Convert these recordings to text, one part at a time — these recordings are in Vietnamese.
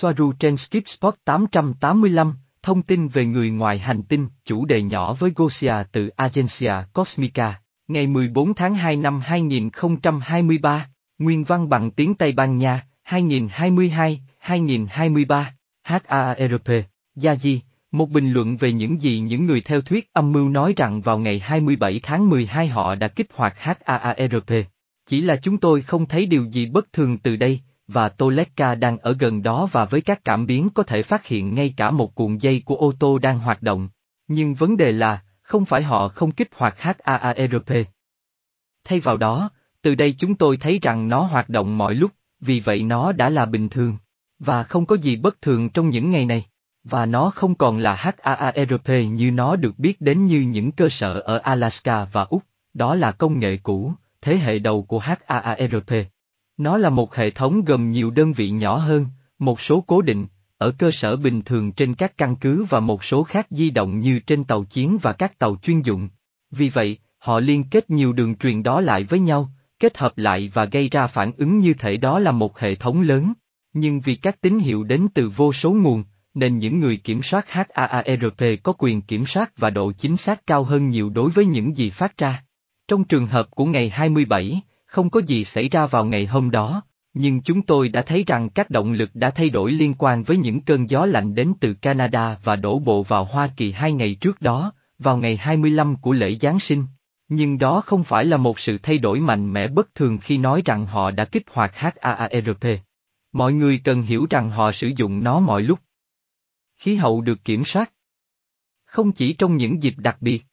Soaru trên Skip Spot 885, thông tin về người ngoài hành tinh, chủ đề nhỏ với Gosia từ Agencia Cosmica, ngày 14 tháng 2 năm 2023, nguyên văn bằng tiếng Tây Ban Nha, 2022-2023, HARP, Yaji, một bình luận về những gì những người theo thuyết âm mưu nói rằng vào ngày 27 tháng 12 họ đã kích hoạt HARP. Chỉ là chúng tôi không thấy điều gì bất thường từ đây, và Toleka đang ở gần đó và với các cảm biến có thể phát hiện ngay cả một cuộn dây của ô tô đang hoạt động. Nhưng vấn đề là, không phải họ không kích hoạt HAARP. Thay vào đó, từ đây chúng tôi thấy rằng nó hoạt động mọi lúc, vì vậy nó đã là bình thường. Và không có gì bất thường trong những ngày này. Và nó không còn là HAARP như nó được biết đến như những cơ sở ở Alaska và Úc, đó là công nghệ cũ, thế hệ đầu của HAARP. Nó là một hệ thống gồm nhiều đơn vị nhỏ hơn, một số cố định, ở cơ sở bình thường trên các căn cứ và một số khác di động như trên tàu chiến và các tàu chuyên dụng. Vì vậy, họ liên kết nhiều đường truyền đó lại với nhau, kết hợp lại và gây ra phản ứng như thể đó là một hệ thống lớn. Nhưng vì các tín hiệu đến từ vô số nguồn, nên những người kiểm soát HAARP có quyền kiểm soát và độ chính xác cao hơn nhiều đối với những gì phát ra. Trong trường hợp của ngày 27, không có gì xảy ra vào ngày hôm đó, nhưng chúng tôi đã thấy rằng các động lực đã thay đổi liên quan với những cơn gió lạnh đến từ Canada và đổ bộ vào Hoa Kỳ hai ngày trước đó, vào ngày 25 của lễ Giáng sinh. Nhưng đó không phải là một sự thay đổi mạnh mẽ bất thường khi nói rằng họ đã kích hoạt HAARP. Mọi người cần hiểu rằng họ sử dụng nó mọi lúc. Khí hậu được kiểm soát. Không chỉ trong những dịp đặc biệt.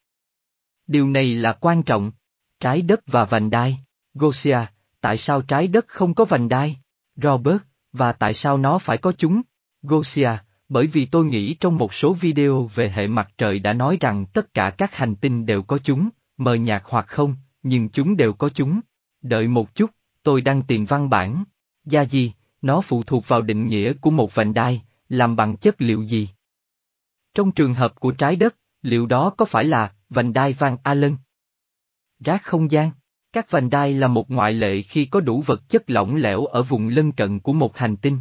Điều này là quan trọng. Trái đất và vành đai. Gosia, tại sao trái đất không có vành đai? Robert, và tại sao nó phải có chúng? Gosia, bởi vì tôi nghĩ trong một số video về hệ mặt trời đã nói rằng tất cả các hành tinh đều có chúng, mờ nhạt hoặc không, nhưng chúng đều có chúng. Đợi một chút, tôi đang tìm văn bản. Gia gì, nó phụ thuộc vào định nghĩa của một vành đai, làm bằng chất liệu gì? Trong trường hợp của trái đất, liệu đó có phải là vành đai Van Allen? Rác không gian các vành đai là một ngoại lệ khi có đủ vật chất lỏng lẻo ở vùng lân cận của một hành tinh.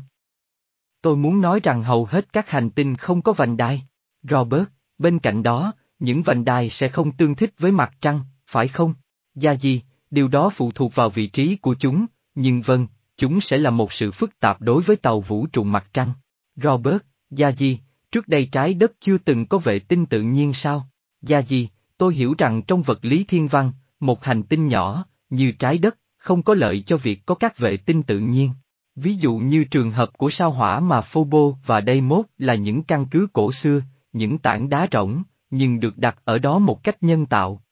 Tôi muốn nói rằng hầu hết các hành tinh không có vành đai. Robert, bên cạnh đó, những vành đai sẽ không tương thích với mặt trăng, phải không? Gia gì, điều đó phụ thuộc vào vị trí của chúng, nhưng vâng, chúng sẽ là một sự phức tạp đối với tàu vũ trụ mặt trăng. Robert, Gia gì, trước đây trái đất chưa từng có vệ tinh tự nhiên sao? Gia gì, tôi hiểu rằng trong vật lý thiên văn, một hành tinh nhỏ, như trái đất, không có lợi cho việc có các vệ tinh tự nhiên. Ví dụ như trường hợp của sao hỏa mà Phobo và Deimos là những căn cứ cổ xưa, những tảng đá rỗng, nhưng được đặt ở đó một cách nhân tạo.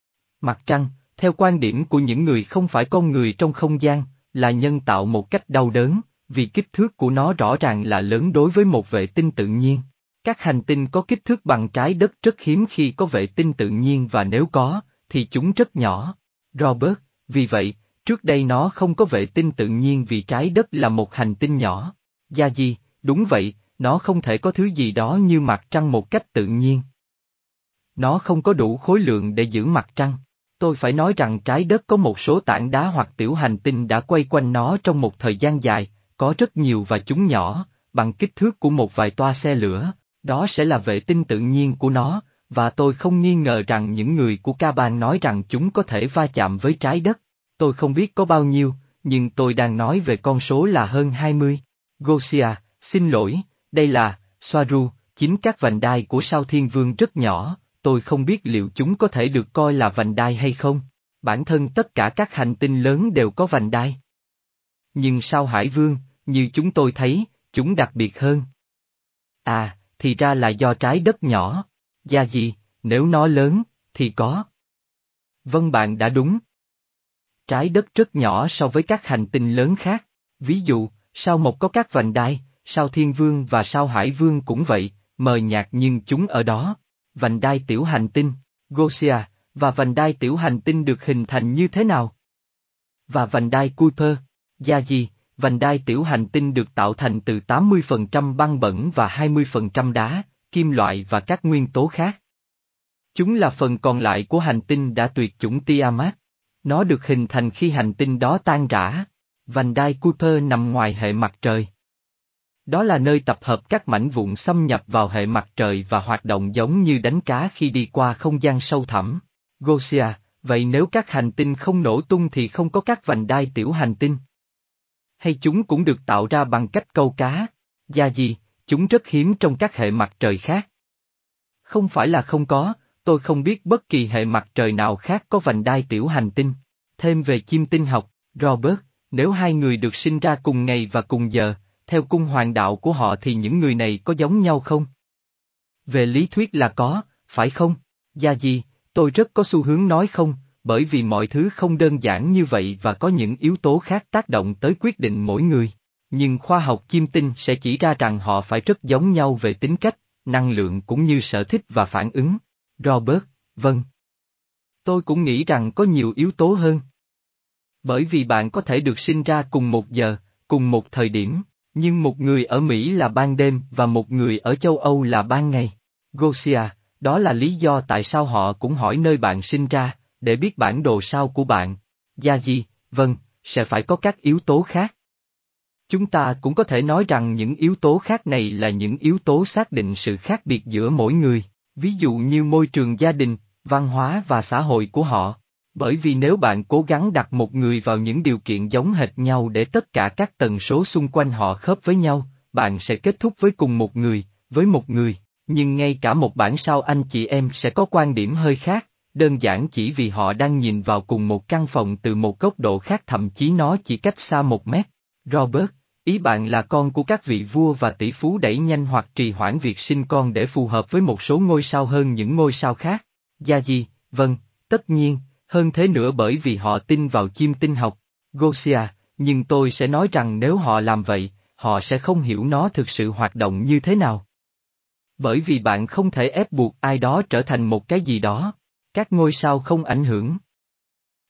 Mặt trăng, theo quan điểm của những người không phải con người trong không gian, là nhân tạo một cách đau đớn, vì kích thước của nó rõ ràng là lớn đối với một vệ tinh tự nhiên. Các hành tinh có kích thước bằng trái đất rất hiếm khi có vệ tinh tự nhiên và nếu có, thì chúng rất nhỏ. Robert, vì vậy, trước đây nó không có vệ tinh tự nhiên vì trái đất là một hành tinh nhỏ. Gia gì, đúng vậy, nó không thể có thứ gì đó như mặt trăng một cách tự nhiên. Nó không có đủ khối lượng để giữ mặt trăng. Tôi phải nói rằng trái đất có một số tảng đá hoặc tiểu hành tinh đã quay quanh nó trong một thời gian dài, có rất nhiều và chúng nhỏ, bằng kích thước của một vài toa xe lửa, đó sẽ là vệ tinh tự nhiên của nó, và tôi không nghi ngờ rằng những người của ca bang nói rằng chúng có thể va chạm với trái đất. Tôi không biết có bao nhiêu, nhưng tôi đang nói về con số là hơn 20. Gosia, xin lỗi, đây là, Soaru, chính các vành đai của sao thiên vương rất nhỏ, tôi không biết liệu chúng có thể được coi là vành đai hay không. Bản thân tất cả các hành tinh lớn đều có vành đai. Nhưng sao Hải Vương, như chúng tôi thấy, chúng đặc biệt hơn. À, thì ra là do trái đất nhỏ. Gia gì, nếu nó lớn, thì có. Vâng bạn đã đúng. Trái đất rất nhỏ so với các hành tinh lớn khác, ví dụ, sao Mộc có các vành đai, sao thiên vương và sao hải vương cũng vậy, mờ nhạt nhưng chúng ở đó. Vành đai tiểu hành tinh, Gosia, và vành đai tiểu hành tinh được hình thành như thế nào? Và vành đai Kuiper, Gia gì, vành đai tiểu hành tinh được tạo thành từ 80% băng bẩn và 20% đá, kim loại và các nguyên tố khác. Chúng là phần còn lại của hành tinh đã tuyệt chủng Tiamat. Nó được hình thành khi hành tinh đó tan rã. Vành đai Kuiper nằm ngoài hệ mặt trời. Đó là nơi tập hợp các mảnh vụn xâm nhập vào hệ mặt trời và hoạt động giống như đánh cá khi đi qua không gian sâu thẳm. Gosia, vậy nếu các hành tinh không nổ tung thì không có các vành đai tiểu hành tinh? Hay chúng cũng được tạo ra bằng cách câu cá? Gia gì, chúng rất hiếm trong các hệ mặt trời khác. Không phải là không có, tôi không biết bất kỳ hệ mặt trời nào khác có vành đai tiểu hành tinh. Thêm về chim tinh học, Robert, nếu hai người được sinh ra cùng ngày và cùng giờ, theo cung hoàng đạo của họ thì những người này có giống nhau không? Về lý thuyết là có, phải không? Gia gì, tôi rất có xu hướng nói không, bởi vì mọi thứ không đơn giản như vậy và có những yếu tố khác tác động tới quyết định mỗi người. Nhưng khoa học chim tinh sẽ chỉ ra rằng họ phải rất giống nhau về tính cách, năng lượng cũng như sở thích và phản ứng. Robert, vâng. Tôi cũng nghĩ rằng có nhiều yếu tố hơn. Bởi vì bạn có thể được sinh ra cùng một giờ, cùng một thời điểm, nhưng một người ở Mỹ là ban đêm và một người ở châu Âu là ban ngày. Gosia, đó là lý do tại sao họ cũng hỏi nơi bạn sinh ra, để biết bản đồ sao của bạn. Gia gì, vâng, sẽ phải có các yếu tố khác. Chúng ta cũng có thể nói rằng những yếu tố khác này là những yếu tố xác định sự khác biệt giữa mỗi người, ví dụ như môi trường gia đình, văn hóa và xã hội của họ. Bởi vì nếu bạn cố gắng đặt một người vào những điều kiện giống hệt nhau để tất cả các tần số xung quanh họ khớp với nhau, bạn sẽ kết thúc với cùng một người, với một người, nhưng ngay cả một bản sao anh chị em sẽ có quan điểm hơi khác, đơn giản chỉ vì họ đang nhìn vào cùng một căn phòng từ một góc độ khác thậm chí nó chỉ cách xa một mét. Robert, ý bạn là con của các vị vua và tỷ phú đẩy nhanh hoặc trì hoãn việc sinh con để phù hợp với một số ngôi sao hơn những ngôi sao khác. Gia gì, vâng, tất nhiên, hơn thế nữa bởi vì họ tin vào chim tinh học, Gosia, nhưng tôi sẽ nói rằng nếu họ làm vậy, họ sẽ không hiểu nó thực sự hoạt động như thế nào. Bởi vì bạn không thể ép buộc ai đó trở thành một cái gì đó. Các ngôi sao không ảnh hưởng.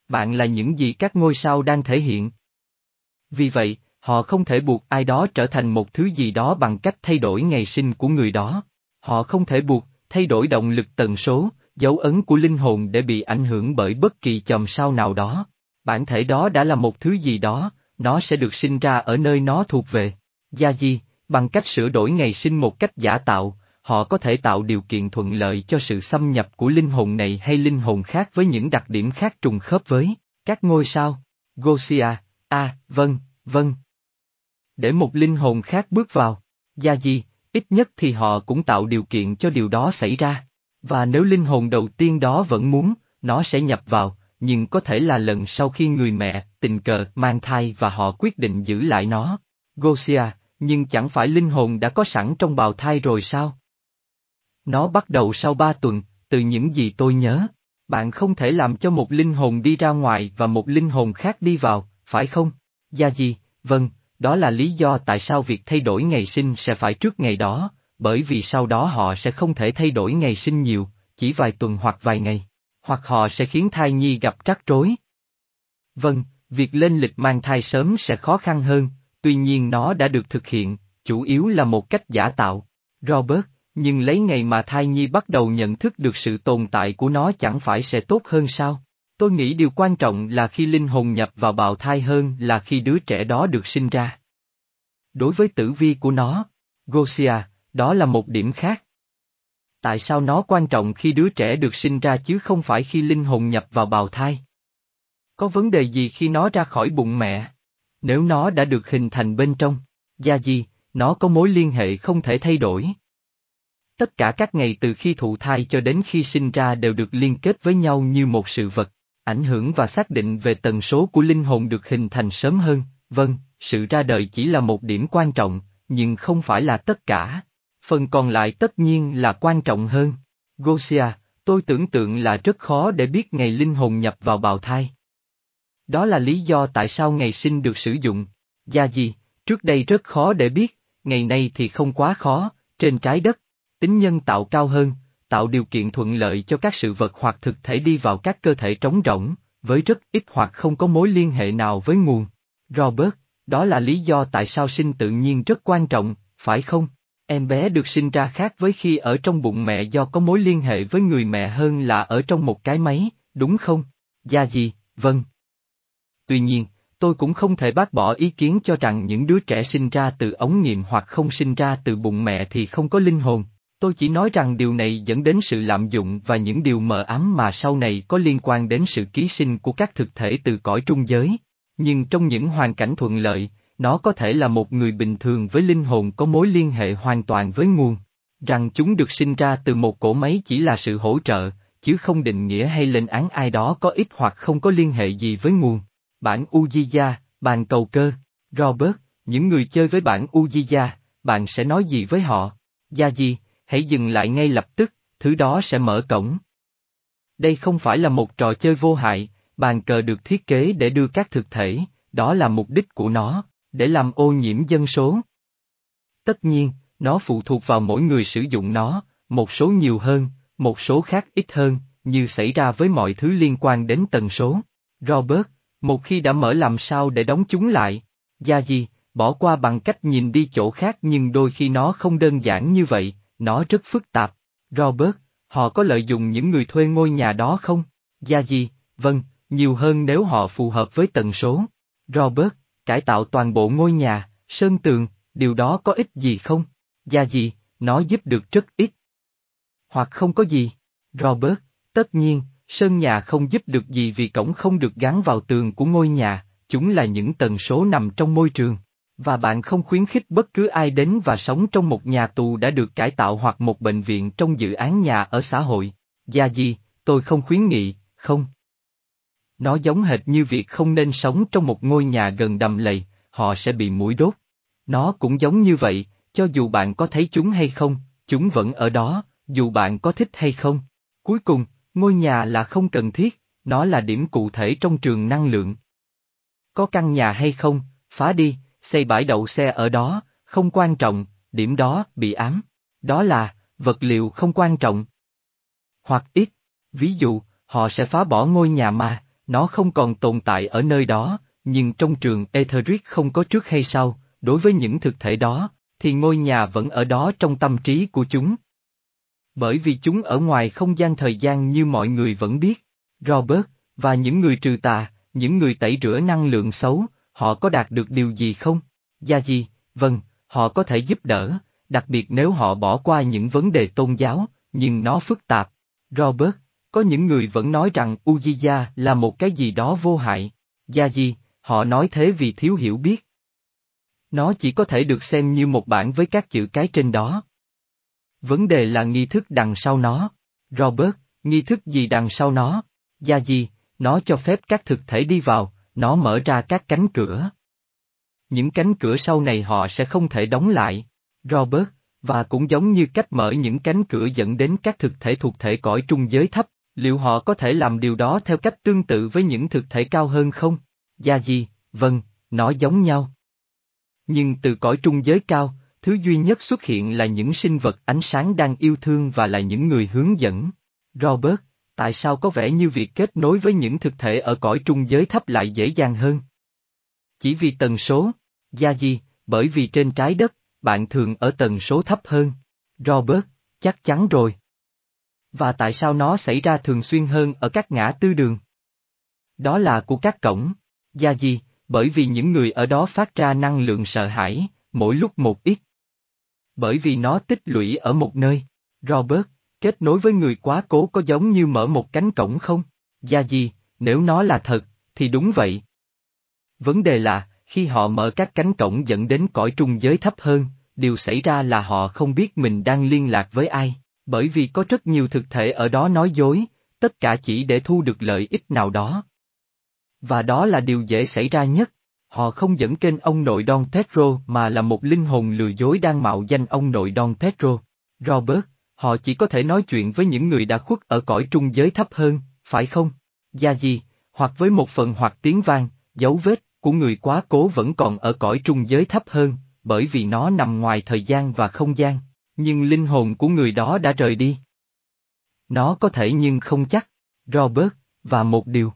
Bạn là những gì các ngôi sao đang thể hiện. Vì vậy, họ không thể buộc ai đó trở thành một thứ gì đó bằng cách thay đổi ngày sinh của người đó. Họ không thể buộc, thay đổi động lực tần số, dấu ấn của linh hồn để bị ảnh hưởng bởi bất kỳ chòm sao nào đó. Bản thể đó đã là một thứ gì đó, nó sẽ được sinh ra ở nơi nó thuộc về. Gia Di, bằng cách sửa đổi ngày sinh một cách giả tạo, họ có thể tạo điều kiện thuận lợi cho sự xâm nhập của linh hồn này hay linh hồn khác với những đặc điểm khác trùng khớp với các ngôi sao. Gosia, a, vâng, vâng. Để một linh hồn khác bước vào, Gia gì, ít nhất thì họ cũng tạo điều kiện cho điều đó xảy ra. Và nếu linh hồn đầu tiên đó vẫn muốn, nó sẽ nhập vào, nhưng có thể là lần sau khi người mẹ, tình cờ, mang thai và họ quyết định giữ lại nó. Gosia, nhưng chẳng phải linh hồn đã có sẵn trong bào thai rồi sao? Nó bắt đầu sau ba tuần, từ những gì tôi nhớ. Bạn không thể làm cho một linh hồn đi ra ngoài và một linh hồn khác đi vào, phải không? Gia gì, vâng, đó là lý do tại sao việc thay đổi ngày sinh sẽ phải trước ngày đó, bởi vì sau đó họ sẽ không thể thay đổi ngày sinh nhiều, chỉ vài tuần hoặc vài ngày, hoặc họ sẽ khiến thai nhi gặp trắc rối. Vâng, việc lên lịch mang thai sớm sẽ khó khăn hơn, tuy nhiên nó đã được thực hiện, chủ yếu là một cách giả tạo. Robert, nhưng lấy ngày mà thai nhi bắt đầu nhận thức được sự tồn tại của nó chẳng phải sẽ tốt hơn sao? Tôi nghĩ điều quan trọng là khi linh hồn nhập vào bào thai hơn là khi đứa trẻ đó được sinh ra. Đối với tử vi của nó, Gosia, đó là một điểm khác. Tại sao nó quan trọng khi đứa trẻ được sinh ra chứ không phải khi linh hồn nhập vào bào thai? Có vấn đề gì khi nó ra khỏi bụng mẹ? Nếu nó đã được hình thành bên trong, gia gì, nó có mối liên hệ không thể thay đổi. Tất cả các ngày từ khi thụ thai cho đến khi sinh ra đều được liên kết với nhau như một sự vật, ảnh hưởng và xác định về tần số của linh hồn được hình thành sớm hơn, vâng, sự ra đời chỉ là một điểm quan trọng, nhưng không phải là tất cả. Phần còn lại tất nhiên là quan trọng hơn. Gosia, tôi tưởng tượng là rất khó để biết ngày linh hồn nhập vào bào thai. Đó là lý do tại sao ngày sinh được sử dụng. Gia gì, trước đây rất khó để biết, ngày nay thì không quá khó, trên trái đất. Tính nhân tạo cao hơn, tạo điều kiện thuận lợi cho các sự vật hoặc thực thể đi vào các cơ thể trống rỗng, với rất ít hoặc không có mối liên hệ nào với nguồn. Robert, đó là lý do tại sao sinh tự nhiên rất quan trọng, phải không? Em bé được sinh ra khác với khi ở trong bụng mẹ do có mối liên hệ với người mẹ hơn là ở trong một cái máy, đúng không? Gia gì, vâng. Tuy nhiên, Tôi cũng không thể bác bỏ ý kiến cho rằng những đứa trẻ sinh ra từ ống nghiệm hoặc không sinh ra từ bụng mẹ thì không có linh hồn. Tôi chỉ nói rằng điều này dẫn đến sự lạm dụng và những điều mờ ám mà sau này có liên quan đến sự ký sinh của các thực thể từ cõi trung giới. Nhưng trong những hoàn cảnh thuận lợi, nó có thể là một người bình thường với linh hồn có mối liên hệ hoàn toàn với nguồn. Rằng chúng được sinh ra từ một cỗ máy chỉ là sự hỗ trợ, chứ không định nghĩa hay lên án ai đó có ít hoặc không có liên hệ gì với nguồn. Bản Ujiya, bàn cầu cơ, Robert, những người chơi với bản Ujiya, bạn sẽ nói gì với họ? Gia gì, hãy dừng lại ngay lập tức, thứ đó sẽ mở cổng. Đây không phải là một trò chơi vô hại, bàn cờ được thiết kế để đưa các thực thể, đó là mục đích của nó, để làm ô nhiễm dân số. Tất nhiên, nó phụ thuộc vào mỗi người sử dụng nó, một số nhiều hơn, một số khác ít hơn, như xảy ra với mọi thứ liên quan đến tần số. Robert, một khi đã mở làm sao để đóng chúng lại? Gia gì, bỏ qua bằng cách nhìn đi chỗ khác nhưng đôi khi nó không đơn giản như vậy, nó rất phức tạp. Robert, họ có lợi dụng những người thuê ngôi nhà đó không? Gia gì, vâng, nhiều hơn nếu họ phù hợp với tần số. Robert, cải tạo toàn bộ ngôi nhà, sơn tường, điều đó có ích gì không? Gia gì, nó giúp được rất ít. Hoặc không có gì. Robert, tất nhiên, sơn nhà không giúp được gì vì cổng không được gắn vào tường của ngôi nhà, chúng là những tần số nằm trong môi trường. Và bạn không khuyến khích bất cứ ai đến và sống trong một nhà tù đã được cải tạo hoặc một bệnh viện trong dự án nhà ở xã hội. Gia gì, tôi không khuyến nghị, không. Nó giống hệt như việc không nên sống trong một ngôi nhà gần đầm lầy, họ sẽ bị mũi đốt. Nó cũng giống như vậy, cho dù bạn có thấy chúng hay không, chúng vẫn ở đó, dù bạn có thích hay không. Cuối cùng, ngôi nhà là không cần thiết, nó là điểm cụ thể trong trường năng lượng. Có căn nhà hay không, phá đi, xây bãi đậu xe ở đó, không quan trọng, điểm đó bị ám. Đó là, vật liệu không quan trọng. Hoặc ít, ví dụ, họ sẽ phá bỏ ngôi nhà mà, nó không còn tồn tại ở nơi đó, nhưng trong trường Etheric không có trước hay sau, đối với những thực thể đó, thì ngôi nhà vẫn ở đó trong tâm trí của chúng. Bởi vì chúng ở ngoài không gian thời gian như mọi người vẫn biết, Robert, và những người trừ tà, những người tẩy rửa năng lượng xấu, họ có đạt được điều gì không? Gia gì, vâng, họ có thể giúp đỡ, đặc biệt nếu họ bỏ qua những vấn đề tôn giáo, nhưng nó phức tạp. Robert, có những người vẫn nói rằng Ujiya là một cái gì đó vô hại. Gia gì, họ nói thế vì thiếu hiểu biết. Nó chỉ có thể được xem như một bản với các chữ cái trên đó. Vấn đề là nghi thức đằng sau nó. Robert, nghi thức gì đằng sau nó? Gia gì, nó cho phép các thực thể đi vào, nó mở ra các cánh cửa. Những cánh cửa sau này họ sẽ không thể đóng lại. Robert, và cũng giống như cách mở những cánh cửa dẫn đến các thực thể thuộc thể cõi trung giới thấp, liệu họ có thể làm điều đó theo cách tương tự với những thực thể cao hơn không? Gia gì, vâng, nó giống nhau. Nhưng từ cõi trung giới cao, thứ duy nhất xuất hiện là những sinh vật ánh sáng đang yêu thương và là những người hướng dẫn. Robert, tại sao có vẻ như việc kết nối với những thực thể ở cõi trung giới thấp lại dễ dàng hơn? Chỉ vì tần số, gia gì, bởi vì trên trái đất, bạn thường ở tần số thấp hơn. Robert, chắc chắn rồi. Và tại sao nó xảy ra thường xuyên hơn ở các ngã tư đường? Đó là của các cổng. Gia gì, bởi vì những người ở đó phát ra năng lượng sợ hãi, mỗi lúc một ít. Bởi vì nó tích lũy ở một nơi. Robert, kết nối với người quá cố có giống như mở một cánh cổng không? Gia gì, nếu nó là thật, thì đúng vậy. Vấn đề là, khi họ mở các cánh cổng dẫn đến cõi trung giới thấp hơn, điều xảy ra là họ không biết mình đang liên lạc với ai, bởi vì có rất nhiều thực thể ở đó nói dối, tất cả chỉ để thu được lợi ích nào đó. Và đó là điều dễ xảy ra nhất. Họ không dẫn kênh ông nội Don Pedro mà là một linh hồn lừa dối đang mạo danh ông nội Don Pedro. Robert, họ chỉ có thể nói chuyện với những người đã khuất ở cõi trung giới thấp hơn, phải không? Gia gì, hoặc với một phần hoặc tiếng vang, dấu vết của người quá cố vẫn còn ở cõi trung giới thấp hơn, bởi vì nó nằm ngoài thời gian và không gian, nhưng linh hồn của người đó đã rời đi. Nó có thể nhưng không chắc, Robert, và một điều.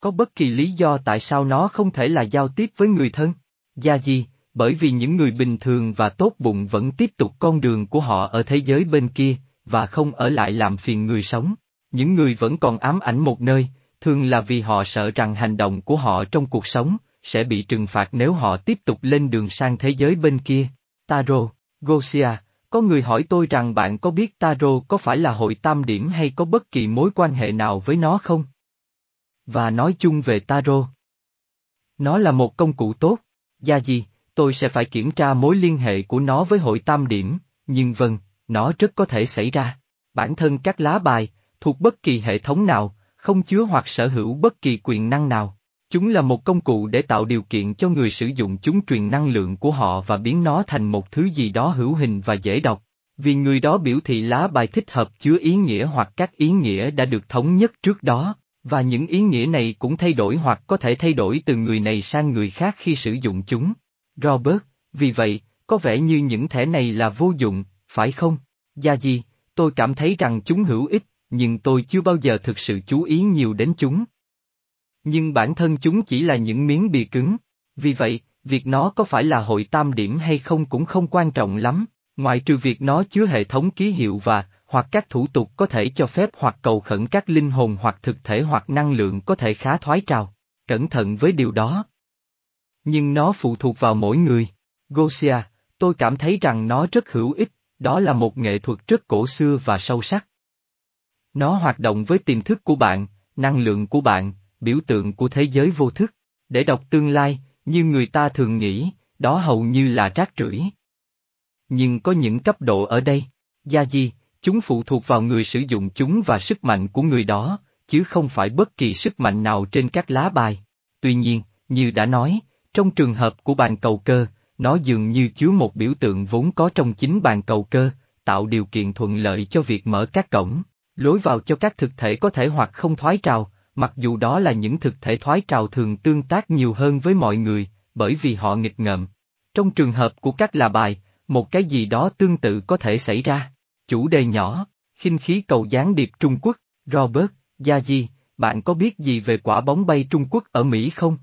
Có bất kỳ lý do tại sao nó không thể là giao tiếp với người thân? Gia gì, bởi vì những người bình thường và tốt bụng vẫn tiếp tục con đường của họ ở thế giới bên kia, và không ở lại làm phiền người sống. Những người vẫn còn ám ảnh một nơi, thường là vì họ sợ rằng hành động của họ trong cuộc sống, sẽ bị trừng phạt nếu họ tiếp tục lên đường sang thế giới bên kia. Taro, Gosia, có người hỏi tôi rằng bạn có biết tarot có phải là hội tam điểm hay có bất kỳ mối quan hệ nào với nó không? Và nói chung về tarot, Nó là một công cụ tốt. Gia gì, tôi sẽ phải kiểm tra mối liên hệ của nó với hội tam điểm, nhưng vâng, nó rất có thể xảy ra. Bản thân các lá bài, thuộc bất kỳ hệ thống nào, không chứa hoặc sở hữu bất kỳ quyền năng nào. Chúng là một công cụ để tạo điều kiện cho người sử dụng chúng truyền năng lượng của họ và biến nó thành một thứ gì đó hữu hình và dễ đọc. Vì người đó biểu thị lá bài thích hợp chứa ý nghĩa hoặc các ý nghĩa đã được thống nhất trước đó, và những ý nghĩa này cũng thay đổi hoặc có thể thay đổi từ người này sang người khác khi sử dụng chúng. Robert, vì vậy, có vẻ như những thẻ này là vô dụng, phải không? Gia gì, tôi cảm thấy rằng chúng hữu ích, nhưng tôi chưa bao giờ thực sự chú ý nhiều đến chúng. Nhưng bản thân chúng chỉ là những miếng bìa cứng, vì vậy, việc nó có phải là hội tam điểm hay không cũng không quan trọng lắm, ngoại trừ việc nó chứa hệ thống ký hiệu và, hoặc các thủ tục có thể cho phép hoặc cầu khẩn các linh hồn hoặc thực thể hoặc năng lượng có thể khá thoái trào. Cẩn thận với điều đó. Nhưng nó phụ thuộc vào mỗi người. Gosia, tôi cảm thấy rằng nó rất hữu ích, đó là một nghệ thuật rất cổ xưa và sâu sắc. Nó hoạt động với tiềm thức của bạn, năng lượng của bạn, biểu tượng của thế giới vô thức. Để đọc tương lai, như người ta thường nghĩ, đó hầu như là rác rưởi. Nhưng có những cấp độ ở đây. Gia di, chúng phụ thuộc vào người sử dụng chúng và sức mạnh của người đó, chứ không phải bất kỳ sức mạnh nào trên các lá bài. Tuy nhiên, như đã nói, trong trường hợp của bàn cầu cơ, nó dường như chứa một biểu tượng vốn có trong chính bàn cầu cơ, tạo điều kiện thuận lợi cho việc mở các cổng, lối vào cho các thực thể có thể hoặc không thoái trào, mặc dù đó là những thực thể thoái trào thường tương tác nhiều hơn với mọi người, bởi vì họ nghịch ngợm. Trong trường hợp của các là bài, một cái gì đó tương tự có thể xảy ra. Chủ đề nhỏ, khinh khí cầu gián điệp Trung Quốc, Robert, Gia Di, bạn có biết gì về quả bóng bay Trung Quốc ở Mỹ không?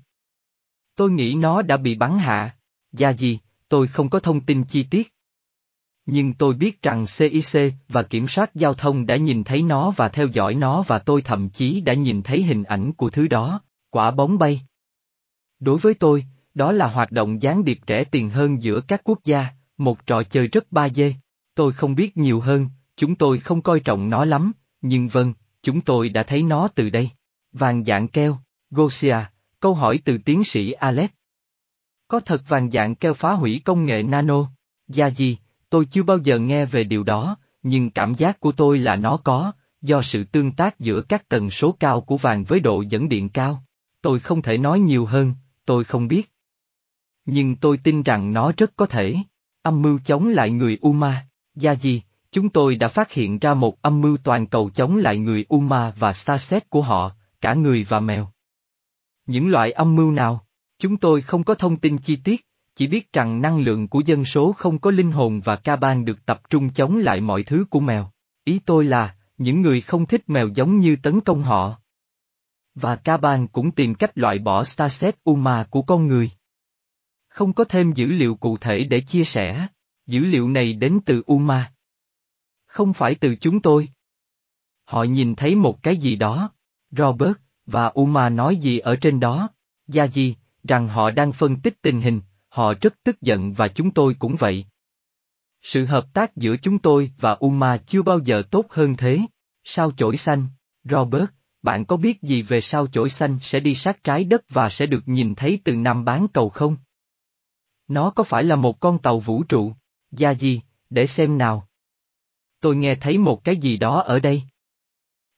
Tôi nghĩ nó đã bị bắn hạ. Gia Di, tôi không có thông tin chi tiết. Nhưng tôi biết rằng CIC và kiểm soát giao thông đã nhìn thấy nó và theo dõi nó và tôi thậm chí đã nhìn thấy hình ảnh của thứ đó, quả bóng bay. Đối với tôi, đó là hoạt động gián điệp rẻ tiền hơn giữa các quốc gia, một trò chơi rất ba dê. Tôi không biết nhiều hơn, chúng tôi không coi trọng nó lắm, nhưng vâng, chúng tôi đã thấy nó từ đây. Vàng dạng keo, Gosia, câu hỏi từ tiến sĩ Alex. Có thật vàng dạng keo phá hủy công nghệ nano? Gia gì, tôi chưa bao giờ nghe về điều đó, nhưng cảm giác của tôi là nó có, do sự tương tác giữa các tần số cao của vàng với độ dẫn điện cao. Tôi không thể nói nhiều hơn, tôi không biết. Nhưng tôi tin rằng nó rất có thể. Âm mưu chống lại người Uma. Gia Di, chúng tôi đã phát hiện ra một âm mưu toàn cầu chống lại người Uma và xa xét của họ, cả người và mèo. Những loại âm mưu nào? Chúng tôi không có thông tin chi tiết, chỉ biết rằng năng lượng của dân số không có linh hồn và ca ban được tập trung chống lại mọi thứ của mèo. Ý tôi là, những người không thích mèo giống như tấn công họ. Và ca ban cũng tìm cách loại bỏ Starset Uma của con người. Không có thêm dữ liệu cụ thể để chia sẻ. Dữ liệu này đến từ Uma. Không phải từ chúng tôi. Họ nhìn thấy một cái gì đó. Robert, và Uma nói gì ở trên đó? Gia gì, rằng họ đang phân tích tình hình, họ rất tức giận và chúng tôi cũng vậy. Sự hợp tác giữa chúng tôi và Uma chưa bao giờ tốt hơn thế. Sao chổi xanh, Robert, bạn có biết gì về sao chổi xanh sẽ đi sát trái đất và sẽ được nhìn thấy từ Nam bán cầu không? Nó có phải là một con tàu vũ trụ? Gia gì, để xem nào. Tôi nghe thấy một cái gì đó ở đây.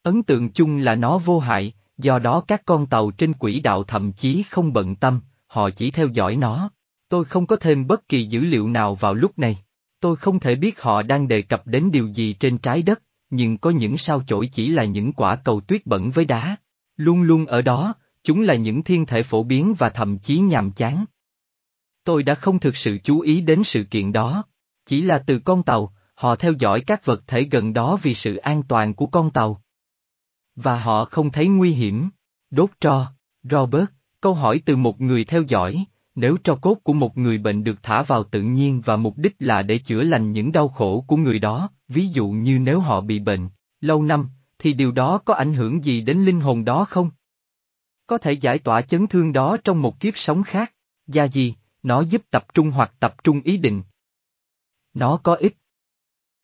Ấn tượng chung là nó vô hại, do đó các con tàu trên quỹ đạo thậm chí không bận tâm, họ chỉ theo dõi nó. Tôi không có thêm bất kỳ dữ liệu nào vào lúc này. Tôi không thể biết họ đang đề cập đến điều gì trên trái đất, nhưng có những sao chổi chỉ là những quả cầu tuyết bẩn với đá. Luôn luôn ở đó, chúng là những thiên thể phổ biến và thậm chí nhàm chán. Tôi đã không thực sự chú ý đến sự kiện đó. Chỉ là từ con tàu, họ theo dõi các vật thể gần đó vì sự an toàn của con tàu. Và họ không thấy nguy hiểm. Đốt tro, Robert, câu hỏi từ một người theo dõi, nếu tro cốt của một người bệnh được thả vào tự nhiên và mục đích là để chữa lành những đau khổ của người đó, ví dụ như nếu họ bị bệnh, lâu năm, thì điều đó có ảnh hưởng gì đến linh hồn đó không? Có thể giải tỏa chấn thương đó trong một kiếp sống khác. Gia gì, nó giúp tập trung hoặc tập trung ý định. Nó có ích.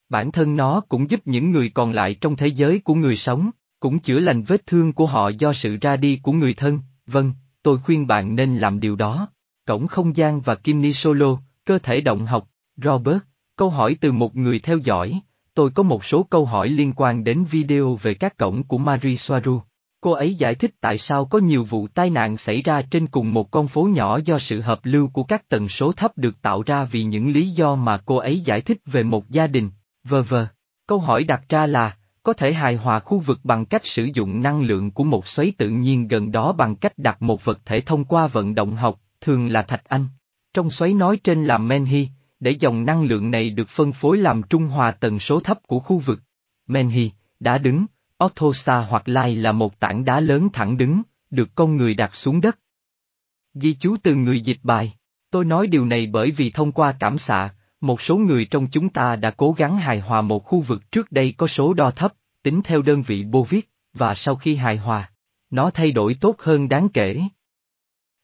Bản thân nó cũng giúp những người còn lại trong thế giới của người sống, cũng chữa lành vết thương của họ do sự ra đi của người thân, vâng, tôi khuyên bạn nên làm điều đó. Cổng không gian và Kimni Solo, cơ thể động học, Robert, câu hỏi từ một người theo dõi, tôi có một số câu hỏi liên quan đến video về các cổng của Marie Soaru. Cô ấy giải thích tại sao có nhiều vụ tai nạn xảy ra trên cùng một con phố nhỏ do sự hợp lưu của các tần số thấp được tạo ra vì những lý do mà cô ấy giải thích về một gia đình, vờ vờ. Câu hỏi đặt ra là, có thể hài hòa khu vực bằng cách sử dụng năng lượng của một xoáy tự nhiên gần đó bằng cách đặt một vật thể thông qua vận động học, thường là thạch anh. Trong xoáy nói trên là Menhi, để dòng năng lượng này được phân phối làm trung hòa tần số thấp của khu vực. Menhi, đã đứng, Othosa hoặc Lai là một tảng đá lớn thẳng đứng, được con người đặt xuống đất. Ghi chú từ người dịch bài. Tôi nói điều này bởi vì thông qua cảm xạ, một số người trong chúng ta đã cố gắng hài hòa một khu vực trước đây có số đo thấp, tính theo đơn vị Bovic, và sau khi hài hòa, nó thay đổi tốt hơn đáng kể.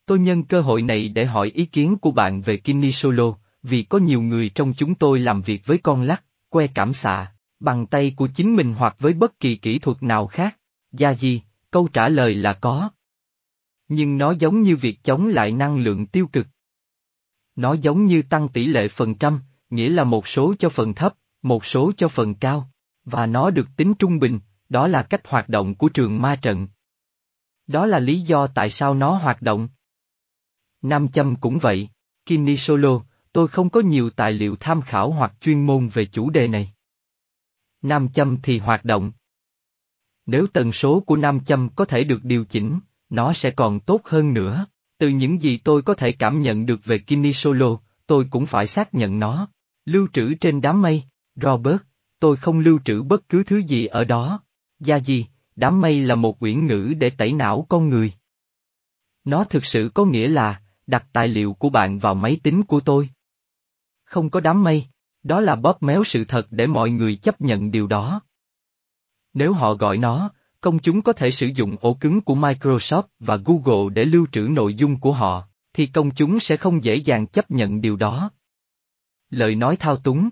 Tôi nhân cơ hội này để hỏi ý kiến của bạn về Kini Solo, vì có nhiều người trong chúng tôi làm việc với con lắc, que cảm xạ, bằng tay của chính mình hoặc với bất kỳ kỹ thuật nào khác. Gia gì, câu trả lời là có. Nhưng nó giống như việc chống lại năng lượng tiêu cực. Nó giống như tăng tỷ lệ phần trăm, nghĩa là một số cho phần thấp, một số cho phần cao, và nó được tính trung bình, đó là cách hoạt động của trường ma trận. Đó là lý do tại sao nó hoạt động. Nam châm cũng vậy, Kini Solo, tôi không có nhiều tài liệu tham khảo hoặc chuyên môn về chủ đề này. Nam châm thì hoạt động. Nếu tần số của nam châm có thể được điều chỉnh, nó sẽ còn tốt hơn nữa. Từ những gì tôi có thể cảm nhận được về Kini Solo, tôi cũng phải xác nhận nó. Lưu trữ trên đám mây, Robert, tôi không lưu trữ bất cứ thứ gì ở đó. Gia gì, đám mây là một quyển ngữ để tẩy não con người. Nó thực sự có nghĩa là, đặt tài liệu của bạn vào máy tính của tôi. Không có đám mây, đó là bóp méo sự thật để mọi người chấp nhận điều đó. Nếu họ gọi nó, công chúng có thể sử dụng ổ cứng của Microsoft và Google để lưu trữ nội dung của họ, thì công chúng sẽ không dễ dàng chấp nhận điều đó. Lời nói thao túng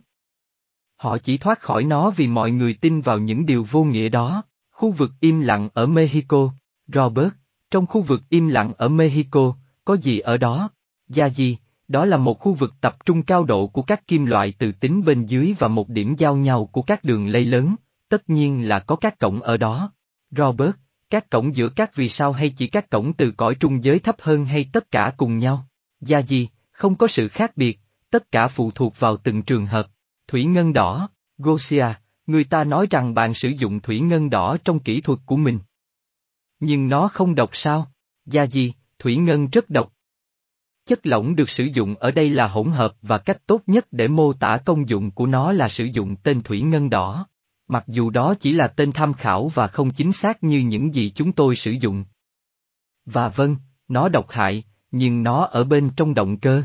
Họ chỉ thoát khỏi nó vì mọi người tin vào những điều vô nghĩa đó. Khu vực im lặng ở Mexico, Robert, trong khu vực im lặng ở Mexico, có gì ở đó? Gia gì, đó là một khu vực tập trung cao độ của các kim loại từ tính bên dưới và một điểm giao nhau của các đường lây lớn, tất nhiên là có các cổng ở đó. Robert, các cổng giữa các vì sao hay chỉ các cổng từ cõi trung giới thấp hơn hay tất cả cùng nhau? Gia gì, không có sự khác biệt, tất cả phụ thuộc vào từng trường hợp. Thủy ngân đỏ, Gosia, người ta nói rằng bạn sử dụng thủy ngân đỏ trong kỹ thuật của mình. Nhưng nó không độc sao? Gia gì, thủy ngân rất độc. Chất lỏng được sử dụng ở đây là hỗn hợp và cách tốt nhất để mô tả công dụng của nó là sử dụng tên thủy ngân đỏ. Mặc dù đó chỉ là tên tham khảo và không chính xác như những gì chúng tôi sử dụng. Và vâng, nó độc hại, nhưng nó ở bên trong động cơ.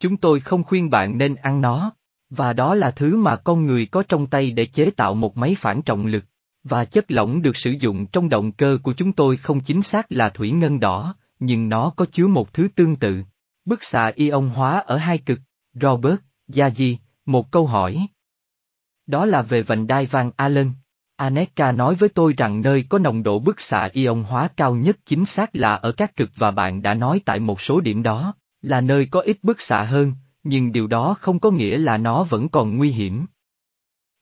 Chúng tôi không khuyên bạn nên ăn nó, và đó là thứ mà con người có trong tay để chế tạo một máy phản trọng lực, và chất lỏng được sử dụng trong động cơ của chúng tôi không chính xác là thủy ngân đỏ, nhưng nó có chứa một thứ tương tự. Bức xạ ion hóa ở hai cực, Robert, Yaji, một câu hỏi. Đó là về vành đai vàng Allen. Aneka nói với tôi rằng nơi có nồng độ bức xạ ion hóa cao nhất chính xác là ở các cực và bạn đã nói tại một số điểm đó, là nơi có ít bức xạ hơn, nhưng điều đó không có nghĩa là nó vẫn còn nguy hiểm.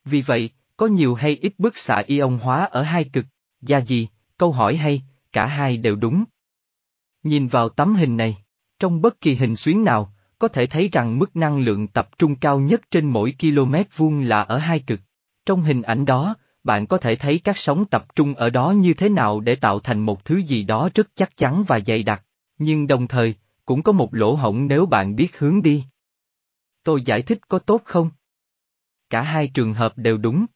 Vì vậy, có nhiều hay ít bức xạ ion hóa ở hai cực, Gia gì, câu hỏi hay, cả hai đều đúng. Nhìn vào tấm hình này, trong bất kỳ hình xuyến nào, có thể thấy rằng mức năng lượng tập trung cao nhất trên mỗi km vuông là ở hai cực. Trong hình ảnh đó, bạn có thể thấy các sóng tập trung ở đó như thế nào để tạo thành một thứ gì đó rất chắc chắn và dày đặc, nhưng đồng thời, cũng có một lỗ hổng nếu bạn biết hướng đi. Tôi giải thích có tốt không? Cả hai trường hợp đều đúng.